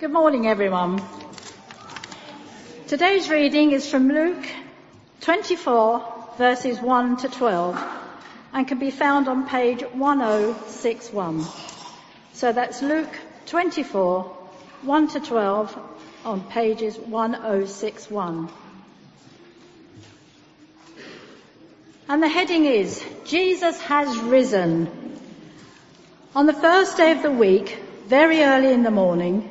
Good morning, everyone. Today's reading is from Luke 24, verses 1 to 12, and can be found on page 1061. So that's Luke 24, 1 to 12, on pages 1061. And the heading is, Jesus has risen. On the first day of the week, very early in the morning,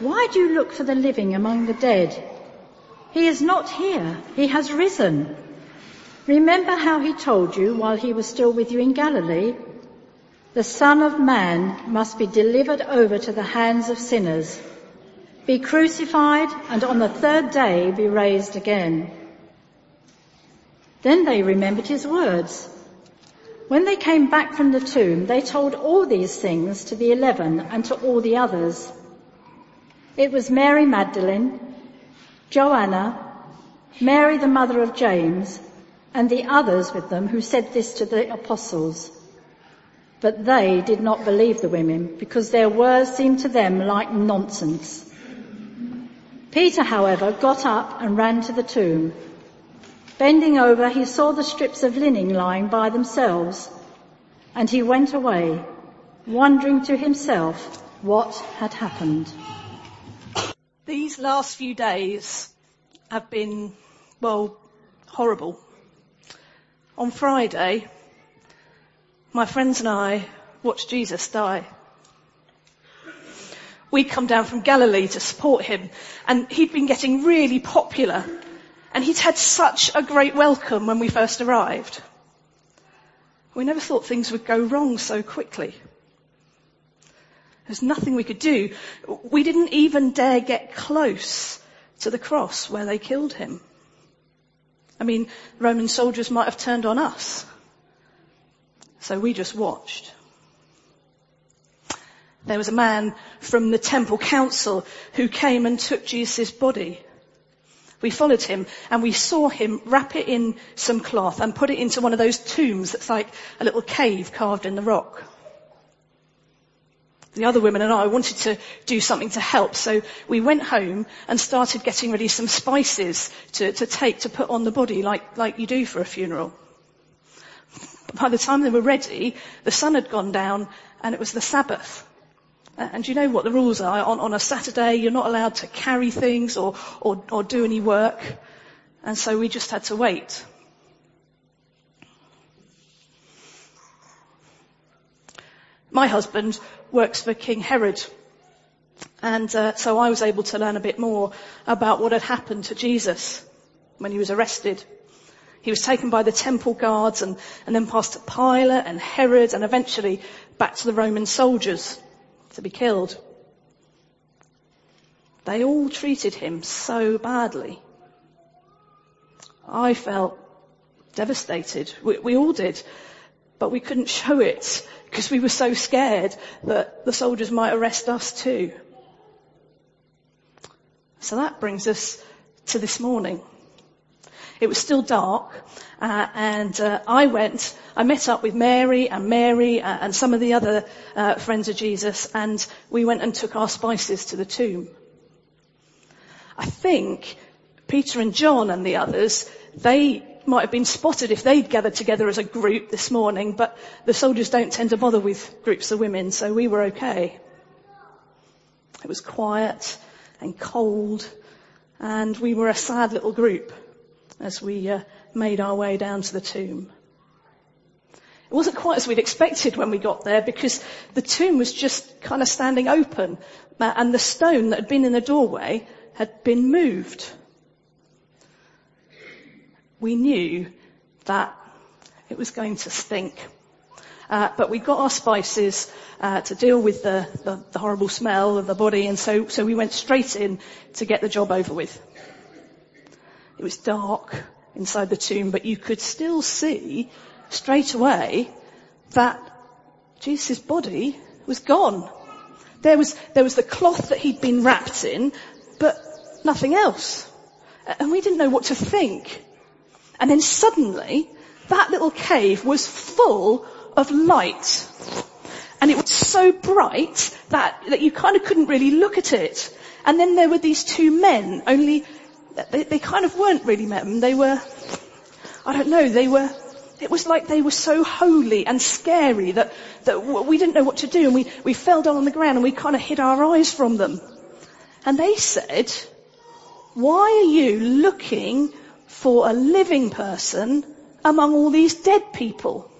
why do you look for the living among the dead? He is not here. He has risen. Remember how he told you while he was still with you in Galilee? The Son of Man must be delivered over to the hands of sinners, be crucified, and on the third day be raised again. Then they remembered his words. When they came back from the tomb, they told all these things to the eleven and to all the others. It was Mary Magdalene, Joanna, Mary the mother of James, and the others with them who said this to the apostles. But they did not believe the women because their words seemed to them like nonsense. Peter, however, got up and ran to the tomb. Bending over, he saw the strips of linen lying by themselves, and he went away, wondering to himself what had happened. These last few days have been, well, horrible. On Friday, my friends and I watched Jesus die. We'd come down from Galilee to support him and he'd been getting really popular and he'd had such a great welcome when we first arrived. We never thought things would go wrong so quickly. There's nothing we could do. We didn't even dare get close to the cross where they killed him. I mean, Roman soldiers might have turned on us. So we just watched. There was a man from the temple council who came and took Jesus' body. We followed him and we saw him wrap it in some cloth and put it into one of those tombs that's like a little cave carved in the rock the other women and I wanted to do something to help. So we went home and started getting ready some spices to, to take to put on the body like, like you do for a funeral. By the time they were ready, the sun had gone down and it was the Sabbath. And you know what the rules are. On, on a Saturday, you're not allowed to carry things or, or, or do any work. And so we just had to wait. My husband works for King Herod. And uh, so I was able to learn a bit more about what had happened to Jesus when he was arrested. He was taken by the temple guards and, and then passed to Pilate and Herod and eventually back to the Roman soldiers to be killed. They all treated him so badly. I felt devastated. We, we all did. But we couldn't show it because we were so scared that the soldiers might arrest us too. So that brings us to this morning. It was still dark, uh, and uh, I went. I met up with Mary and Mary uh, and some of the other uh, friends of Jesus, and we went and took our spices to the tomb. I think Peter and John and the others they might have been spotted if they'd gathered together as a group this morning, but the soldiers don't tend to bother with groups of women, so we were okay. It was quiet and cold, and we were a sad little group as we uh, made our way down to the tomb. It wasn't quite as we'd expected when we got there because the tomb was just kind of standing open uh, and the stone that had been in the doorway had been moved we knew that it was going to stink. Uh, but we got our spices uh, to deal with the, the, the horrible smell of the body, and so, so we went straight in to get the job over with. It was dark inside the tomb, but you could still see straight away that Jesus' body was gone. There was, there was the cloth that he'd been wrapped in, but nothing else. And we didn't know what to think. And then suddenly, that little cave was full of light. And it was so bright that, that you kind of couldn't really look at it. And then there were these two men, only they, they kind of weren't really men. They were, I don't know, they were, it was like they were so holy and scary that, that we didn't know what to do and we, we fell down on the ground and we kind of hid our eyes from them. And they said, why are you looking for a living person among all these dead people?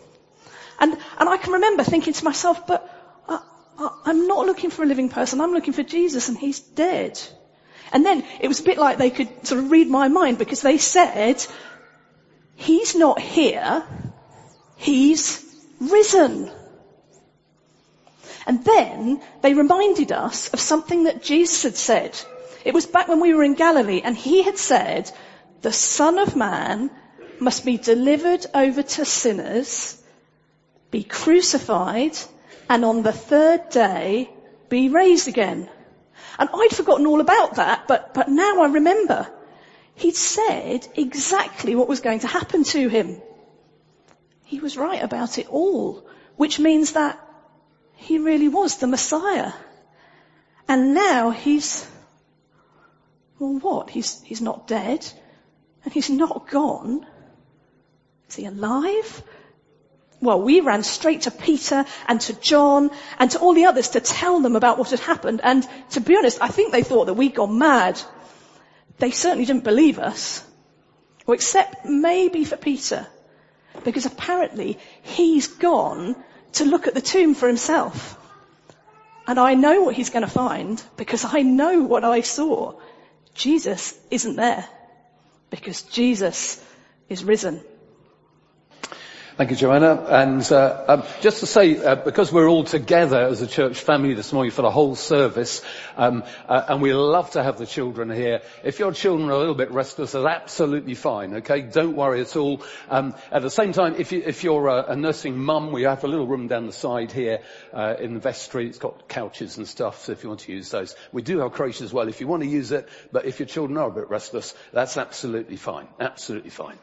And, and I can remember thinking to myself, but I, I, I'm not looking for a living person. I'm looking for Jesus and he's dead. And then it was a bit like they could sort of read my mind because they said, he's not here, he's risen. And then they reminded us of something that Jesus had said. It was back when we were in Galilee and he had said, the son of man must be delivered over to sinners, be crucified, and on the third day be raised again. And I'd forgotten all about that, but, but now I remember. He'd said exactly what was going to happen to him. He was right about it all, which means that he really was the Messiah. And now he's, well what? He's, he's not dead and he's not gone. Is he alive? well, we ran straight to Peter and to John and to all the others to tell them about what had happened. And to be honest, I think they thought that we'd gone mad. They certainly didn't believe us. Well, except maybe for Peter. Because apparently he's gone to look at the tomb for himself. And I know what he's going to find because I know what I saw. Jesus isn't there because Jesus is risen. Thank you, Joanna. And uh, um, just to say, uh, because we're all together as a church family this morning for the whole service, um, uh, and we love to have the children here. If your children are a little bit restless, that's absolutely fine. Okay, don't worry at all. Um, at the same time, if, you, if you're a, a, nursing mum, we have a little room down the side here uh, in the vestry. It's got couches and stuff, so if you want to use those, we do have creche as well. If you want to use it, but if your children are a bit restless, that's absolutely fine. Absolutely fine.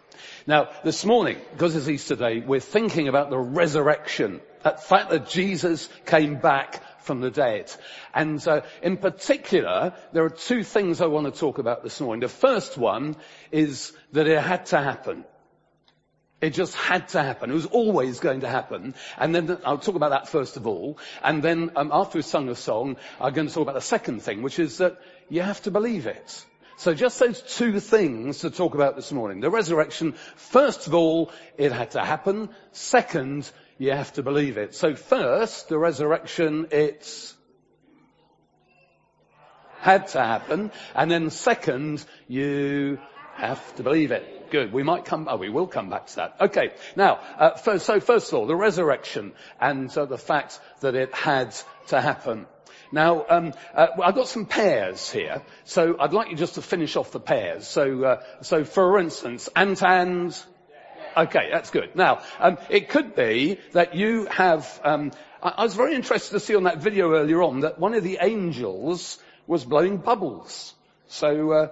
Now, this morning, because it's Easter Day, we're thinking about the resurrection. That fact that Jesus came back from the dead. And uh, in particular, there are two things I want to talk about this morning. The first one is that it had to happen. It just had to happen. It was always going to happen. And then I'll talk about that first of all. And then um, after we've sung a song, I'm going to talk about the second thing, which is that you have to believe it. So just those two things to talk about this morning. The resurrection, first of all, it had to happen. Second, you have to believe it. So first, the resurrection, it's had to happen. And then second, you have to believe it. Good. We might come, oh, we will come back to that. Okay. Now, uh, first, so first of all, the resurrection and uh, the fact that it had to happen. Now, um, uh, I've got some pairs here, so I'd like you just to finish off the pairs. So, uh, so for instance, ant and. Okay, that's good. Now, um, it could be that you have. Um, I, I was very interested to see on that video earlier on that one of the angels was blowing bubbles. So uh,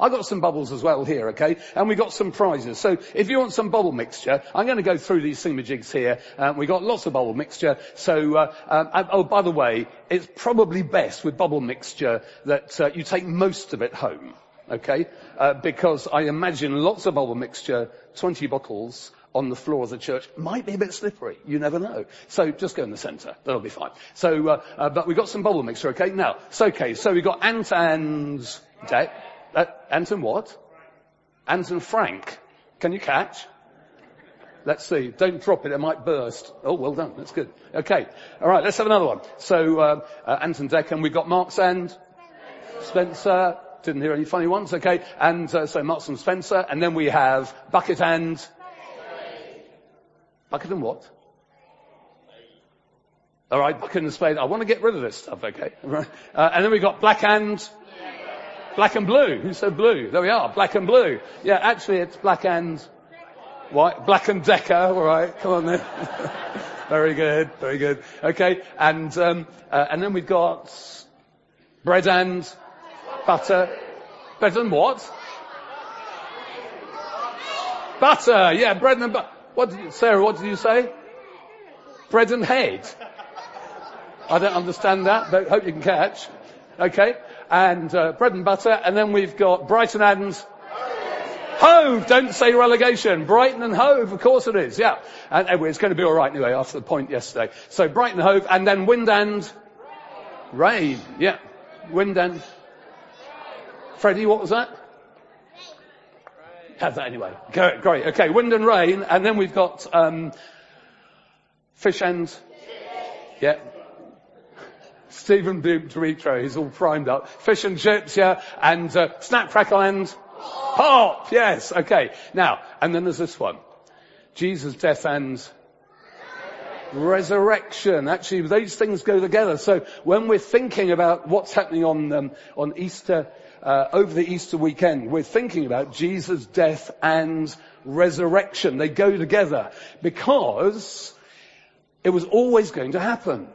I got some bubbles as well here, okay? And we've got some prizes. So if you want some bubble mixture, I'm going to go through these thingamajigs here. Um, we got lots of bubble mixture. So, uh, um, oh, by the way, it's probably best with bubble mixture that uh, you take most of it home, okay? Uh, because I imagine lots of bubble mixture, 20 bottles, on the floor of the church might be a bit slippery. You never know. So just go in the centre. That'll be fine. So, uh, uh, but we've got some bubble mixture, okay? Now, it's okay. So we've got Ant and Dec. Uh, Anton what? Anton Frank. Can you catch? Let's see. Don't drop it. It might burst. Oh, well done. That's good. Okay. All right. Let's have another one. So, uh, uh, Ant and Dec, and we've got Marks and Spencer. Didn't hear any funny ones. Okay. And uh, so Marks and Spencer. And then we have Bucket and Bucket and what? All right, bucket and spade. I want to get rid of this stuff, okay? Right. Uh, and then we've got black and black and blue. Who said blue? There we are, black and blue. Yeah, actually it's black and white, black and decker. All right, come on then. very good, very good. Okay, and um, uh, and then we've got bread and butter. Bread and what? Butter. Yeah, bread and butter. What did you, Sarah? What did you say? Bread and head. I don't understand that, but hope you can catch. Okay. And uh, bread and butter. And then we've got Brighton and Hove. Don't say relegation. Brighton and Hove. Of course it is. Yeah. And anyway, it's going to be all right anyway after the point yesterday. So Brighton and Hove, and then wind and rain. Yeah. Wind and Freddie, what was that? Have that anyway. Great. Okay. Wind and rain, and then we've got um, fish and yeah. Stephen Dimitro, he's all primed up. Fish and chips, yeah, and uh, snap, crackle and pop, yes, okay. Now, and then there's this one. Jesus' death and resurrection. Actually, those things go together. So when we're thinking about what's happening on um, on Easter, uh, over the Easter weekend, we're thinking about Jesus' death and resurrection. They go together because it was always going to happen.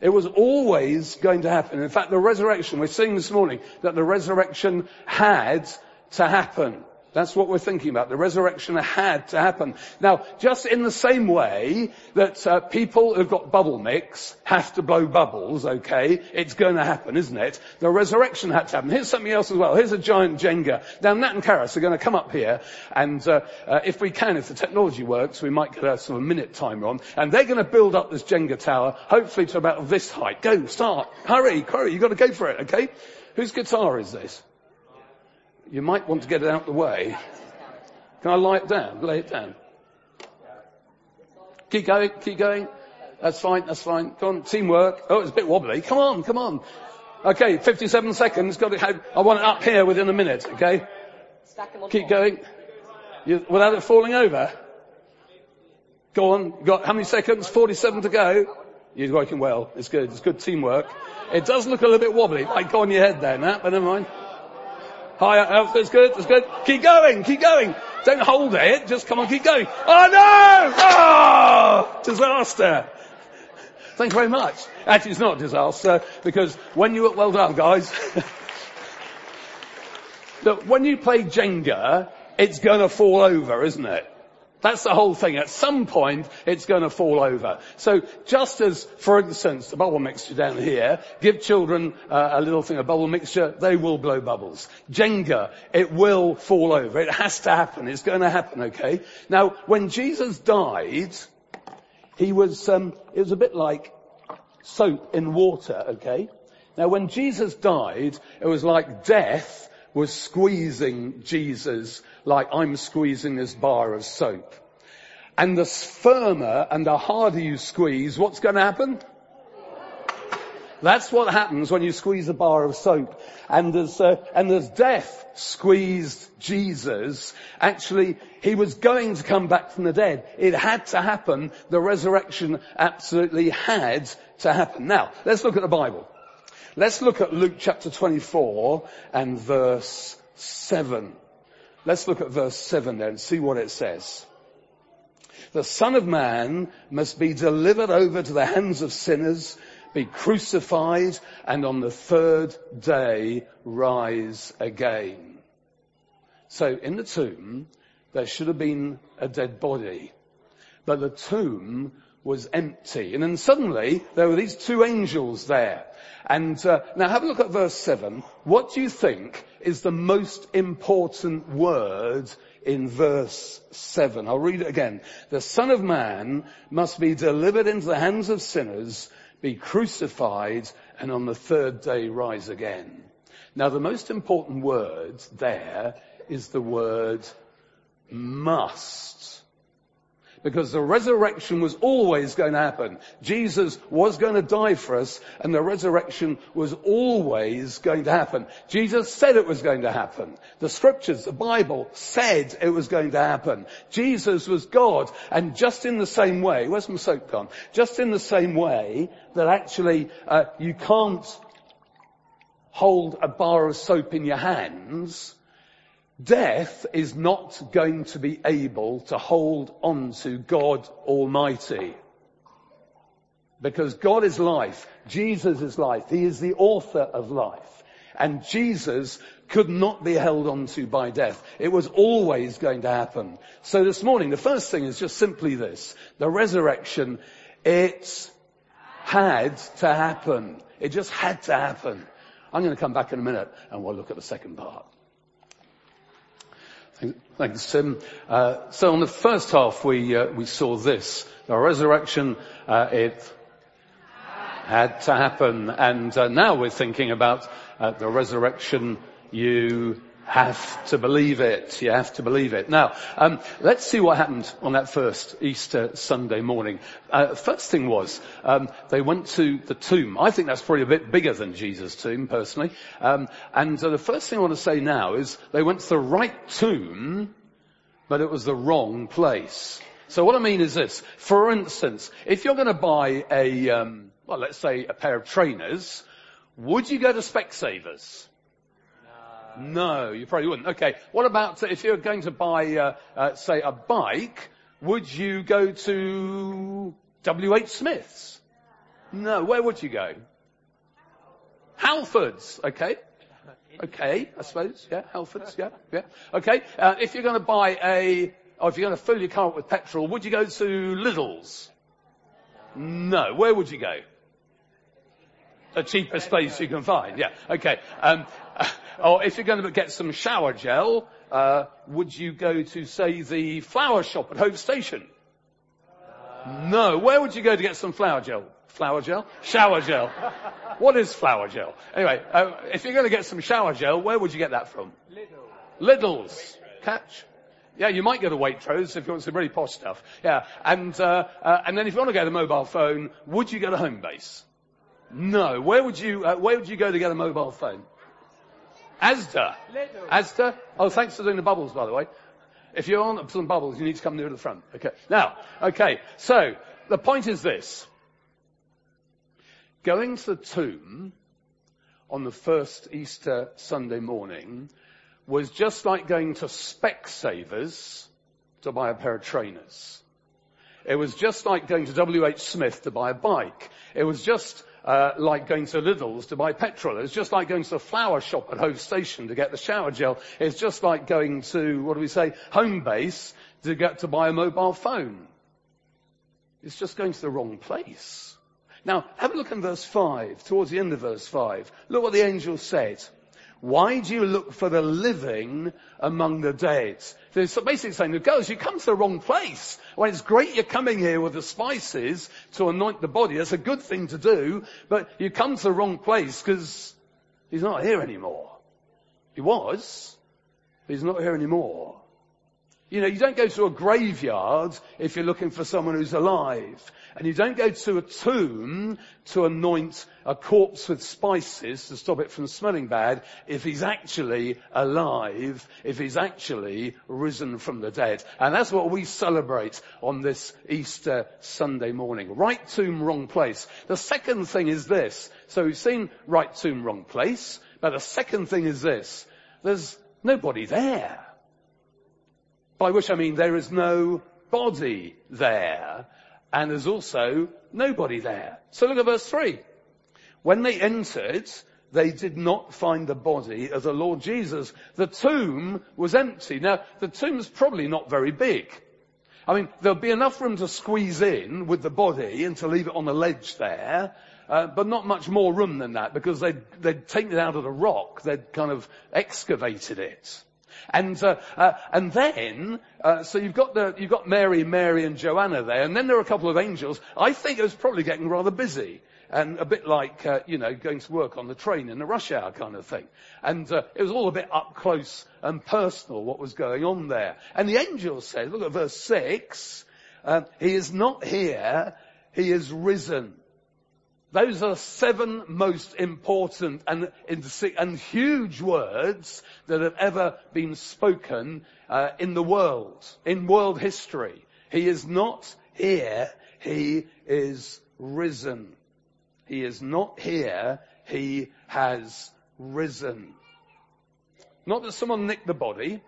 It was always going to happen. In fact, the resurrection, we're seeing this morning that the resurrection had to happen. That's what we're thinking about. The resurrection had to happen. Now, just in the same way that uh, people who've got bubble mix have to blow bubbles, okay, it's going to happen, isn't it? The resurrection had to happen. Here's something else as well. Here's a giant Jenga. Now, Nat and Karis are going to come up here, and uh, uh, if we can, if the technology works, we might get a sort of minute timer on, and they're going to build up this Jenga tower, hopefully to about this height. Go, start, hurry, hurry. You've got to go for it, okay? Whose guitar is this? You might want to get it out of the way. Can I lie it down? Lay it down. Keep going, keep going. That's fine, that's fine. Come on, teamwork. Oh, it's a bit wobbly. Come on, come on. Okay, 57 seconds. Got it. I want it up here within a minute, okay? Keep going. You, without it falling over. Go on. Got how many seconds? 47 to go. You're working well. It's good. It's good teamwork. It does look a little bit wobbly. Might go on your head there, Nat, but never mind. Higher. Oh, uh, that's uh, good. it's good. Keep going. Keep going. Don't hold it. Just come on. Keep going. Oh no! Oh! Disaster. Thank you very much. Actually, it's not a disaster because when you, well done guys. Look, when you play Jenga, it's gonna fall over, isn't it? That's the whole thing. At some point, it's going to fall over. So just as, for instance, the bubble mixture down here, give children uh, a little thing of bubble mixture, they will blow bubbles. Jenga, it will fall over. It has to happen. It's going to happen, okay? Now, when Jesus died, he was, um, it was a bit like soap in water, okay? Now, when Jesus died, it was like death was squeezing Jesus like I'm squeezing this bar of soap. And the firmer and the harder you squeeze, what's going to happen? That's what happens when you squeeze a bar of soap. And as, uh, and as death squeezed Jesus, actually, he was going to come back from the dead. It had to happen. The resurrection absolutely had to happen. Now, let's look at the Bible. Let's look at Luke chapter 24 and verse 7. Let's look at verse 7 there and see what it says. The Son of Man must be delivered over to the hands of sinners, be crucified, and on the third day rise again. So in the tomb, there should have been a dead body, but the tomb was empty. And then suddenly there were these two angels there. And uh, now have a look at verse 7. What do you think is the most important word in verse 7? I'll read it again. The Son of Man must be delivered into the hands of sinners, be crucified, and on the third day rise again. Now the most important word there is the word must. Because the resurrection was always going to happen. Jesus was going to die for us and the resurrection was always going to happen. Jesus said it was going to happen. The scriptures, the Bible said it was going to happen. Jesus was God and just in the same way, where's my soap gone? Just in the same way that actually uh, you can't hold a bar of soap in your hands Death is not going to be able to hold on to God Almighty. Because God is life. Jesus is life. He is the author of life. And Jesus could not be held on to by death. It was always going to happen. So this morning, the first thing is just simply this. The resurrection, it had to happen. It just had to happen. I'm going to come back in a minute and we'll look at the second part. Thanks, Tim. Uh, so on the first half, we uh, we saw this: the resurrection. Uh, it had to happen, and uh, now we're thinking about uh, the resurrection. You have to believe it. You have to believe it. Now, um, let's see what happened on that first Easter Sunday morning. Uh, first thing was um, they went to the tomb. I think that's probably a bit bigger than Jesus' tomb, personally. Um, and uh, the first thing I want to say now is they went to the right tomb, but it was the wrong place. So what I mean is this: for instance, if you're going to buy a, um, well, let's say a pair of trainers, would you go to Specsavers? No, you probably wouldn't. Okay, what about if you're going to buy, uh, uh, say, a bike? Would you go to W.H. Smith's? No, where would you go? Halfords, okay. Okay, I suppose, yeah, Halfords, yeah, yeah. Okay, uh, if you're going to buy a, or if you're going to fill your car up with petrol, would you go to Lidl's? No, where would you go? The cheapest place you can find, yeah, okay. Um, or if you're going to get some shower gel, uh, would you go to, say, the flower shop at Hove Station? No. Where would you go to get some flower gel? Flower gel? Shower gel. what is flower gel? Anyway, uh, if you're going to get some shower gel, where would you get that from? Lidl. Lidl's. Catch? Yeah, you might go to Waitrose if you want some really posh stuff. Yeah, and uh, uh, and then if you want to get a mobile phone, would you go to Homebase? No. Where would you uh, Where would you go to get a mobile phone? Asda. Asda. Oh, thanks for doing the bubbles, by the way. If you're on some bubbles, you need to come near the front. Okay. Now, okay. So, the point is this. Going to the tomb on the first Easter Sunday morning was just like going to Specsavers to buy a pair of trainers. It was just like going to W.H. Smith to buy a bike. It was just Uh, like going to Lidl's to buy petrol. It's just like going to the flower shop at Hove Station to get the shower gel. It's just like going to, what do we say, Homebase to get to buy a mobile phone. It's just going to the wrong place. Now, have a look in verse 5, towards the end of verse 5. Look what the angel said. Why do you look for the living among the dead? So basically saying, the girls, you come to the wrong place. Well, it's great you're coming here with the spices to anoint the body. That's a good thing to do, but you come to the wrong place because he's not here anymore. He was, but he's not here anymore. You know, you don't go to a graveyard if you're looking for someone who's alive. And you don't go to a tomb to anoint a corpse with spices to stop it from smelling bad if he's actually alive, if he's actually risen from the dead. And that's what we celebrate on this Easter Sunday morning. Right tomb, wrong place. The second thing is this. So we've seen right tomb, wrong place. But the second thing is this. There's nobody there. By which I mean there is no body there. And there's also nobody there. So look at verse 3. When they entered, they did not find the body of the Lord Jesus. The tomb was empty. Now, the tomb's probably not very big. I mean, there'll be enough room to squeeze in with the body and to leave it on the ledge there, uh, but not much more room than that because they'd, they'd taken it out of the rock. They'd kind of excavated it. And uh, uh, and then uh, so you've got the you've got Mary, Mary, and Joanna there, and then there are a couple of angels. I think it was probably getting rather busy. And a bit like, uh, you know, going to work on the train in the rush hour kind of thing. And uh, it was all a bit up close and personal what was going on there. And the angel said, look at verse 6, Um, he is not here. He is risen. Those are seven most important and, and huge words that have ever been spoken uh, in the world, in world history. He is not here. He is risen. He is not here. He has risen. Not that someone nicked the body.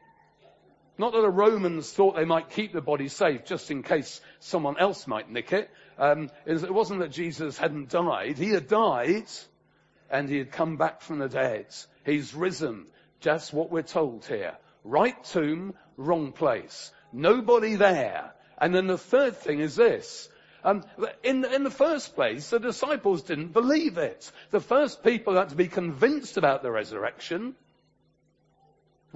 Not that the Romans thought they might keep the body safe just in case someone else might nick it. Um, it wasn't that Jesus hadn't died. He had died and he had come back from the dead. He's risen. Just what we're told here. Right tomb, wrong place. Nobody there. And then the third thing is this. Um, in, in the first place, the disciples didn't believe it. The first people that had to be convinced about the resurrection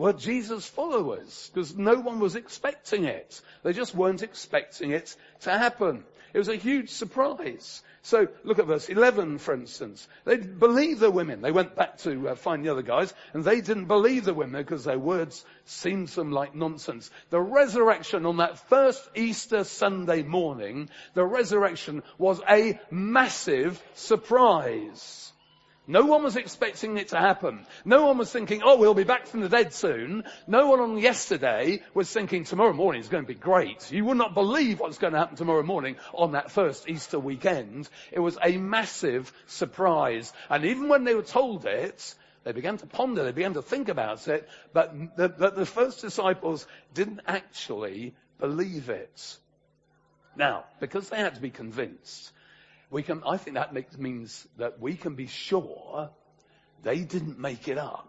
were Jesus' followers, because no one was expecting it. They just weren't expecting it to happen. It was a huge surprise. So look at verse 11, for instance. They didn't the women. They went back to uh, find the other guys, and they didn't believe the women because their words seemed to them like nonsense. The resurrection on that first Easter Sunday morning, the resurrection was a massive surprise. No one was expecting it to happen. No one was thinking, oh, we'll be back from the dead soon. No one on yesterday was thinking tomorrow morning is going to be great. You would not believe what's going to happen tomorrow morning on that first Easter weekend. It was a massive surprise. And even when they were told it, they began to ponder, they began to think about it, but the, the, the first disciples didn't actually believe it. Now, because they had to be convinced, we can, I think that makes, means that we can be sure they didn't make it up.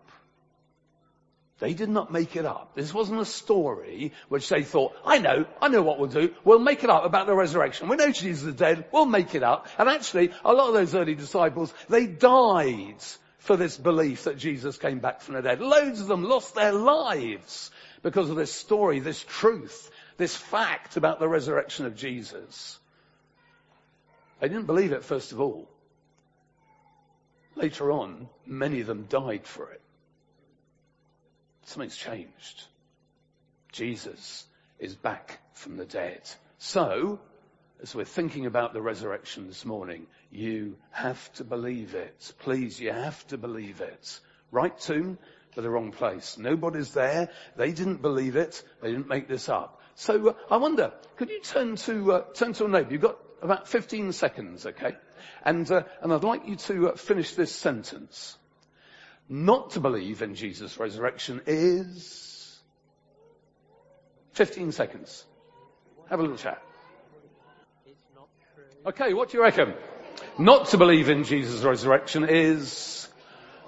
They did not make it up. This wasn't a story which they thought, I know, I know what we'll do. We'll make it up about the resurrection. We know Jesus is dead. We'll make it up. And actually, a lot of those early disciples, they died for this belief that Jesus came back from the dead. Loads of them lost their lives because of this story, this truth, this fact about the resurrection of Jesus. They didn't believe it, first of all. Later on, many of them died for it. Something's changed. Jesus is back from the dead. So, as we're thinking about the resurrection this morning, you have to believe it. Please, you have to believe it. Right tomb, but the wrong place. Nobody's there. They didn't believe it. They didn't make this up. So uh, I wonder, could you turn to uh, turn to a neighbour? You've got about 15 seconds, okay? And, uh, and I'd like you to uh, finish this sentence. Not to believe in Jesus' resurrection is 15 seconds. Have a little chat. Okay, what do you reckon? Not to believe in Jesus' resurrection is,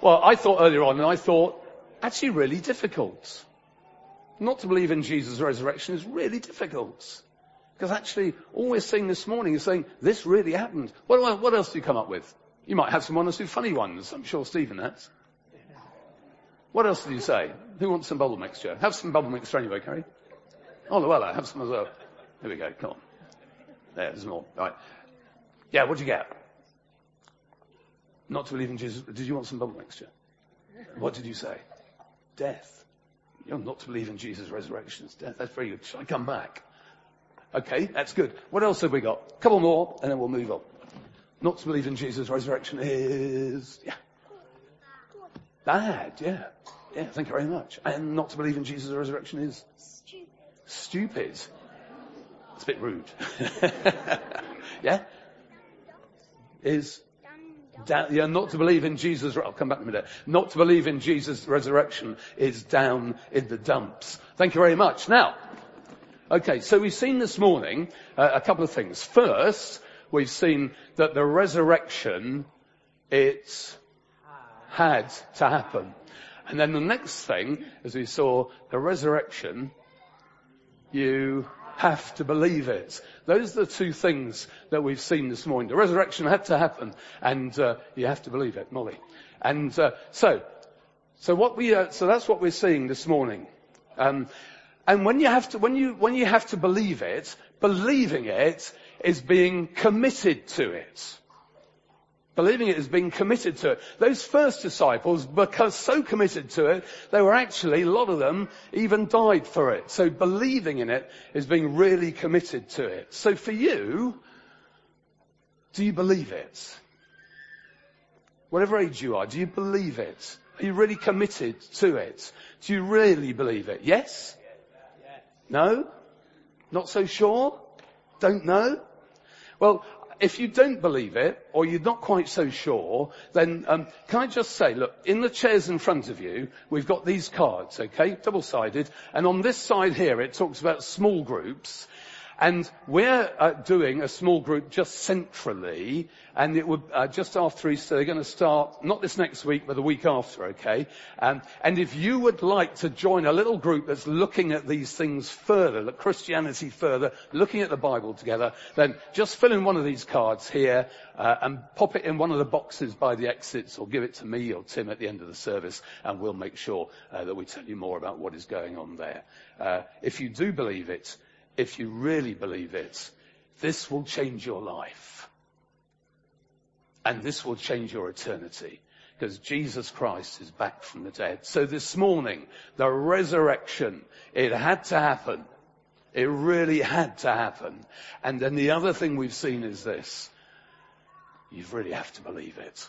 well, I thought earlier on, and I thought, actually really difficult. Not to believe in Jesus' resurrection is really difficult. Because actually, all we're seeing this morning is saying, this really happened. What, what else do you come up with? You might have some one or two funny ones. I'm sure Stephen has. What else did you say? Who wants some bubble mixture? Have some bubble mixture anyway, Carrie. Oh, well, I have some as well. Here we go. Come on. There's more. Right. Yeah, what'd you get? Not to believe in Jesus. Did you want some bubble mixture? What did you say? Death. You're not to believe in Jesus' resurrection. It's death. That's very good. Shall I come back? Okay, that's good. What else have we got? A couple more, and then we'll move on. Not to believe in Jesus' resurrection is, yeah. Bad, yeah. Yeah, thank you very much. And not to believe in Jesus' resurrection is? Stupid. Stupid. It's a bit rude. yeah? Is? Down, yeah, not to believe in Jesus, I'll come back in a minute. Not to believe in Jesus' resurrection is down in the dumps. Thank you very much. Now, Okay, so we've seen this morning uh, a couple of things. First, we've seen that the resurrection, it had to happen. And then the next thing, as we saw, the resurrection, you have to believe it. Those are the two things that we've seen this morning. The resurrection had to happen, and uh, you have to believe it, Molly. And uh, so, so what we, uh, so that's what we're seeing this morning. Um, and when you have to, when you, when you have to believe it, believing it is being committed to it. Believing it is being committed to it. Those first disciples, because so committed to it, they were actually, a lot of them, even died for it. So believing in it is being really committed to it. So for you, do you believe it? Whatever age you are, do you believe it? Are you really committed to it? Do you really believe it? Yes? No? Not so sure? Don't know? Well, if you don't believe it, or you're not quite so sure, then um, can I just say, look, in the chairs in front of you, we've got these cards, okay, double-sided, and on this side here, it talks about small groups, we're uh, doing a small group just centrally, and it would uh, just after Easter. They're to start not this next week, but the week after. Okay. Um, and if you would like to join a little group that's looking at these things further, at Christianity further, looking at the Bible together, then just fill in one of these cards here uh, and pop it in one of the boxes by the exits, or give it to me or Tim at the end of the service, and we'll make sure that we tell you more about what is going on there. If you do believe it if you really believe it, this will change your life. And this will change your eternity. Because Jesus Christ is back from the dead. So this morning, the resurrection, it had to happen. It really had to happen. And then the other thing we've seen is this. You really have to believe it.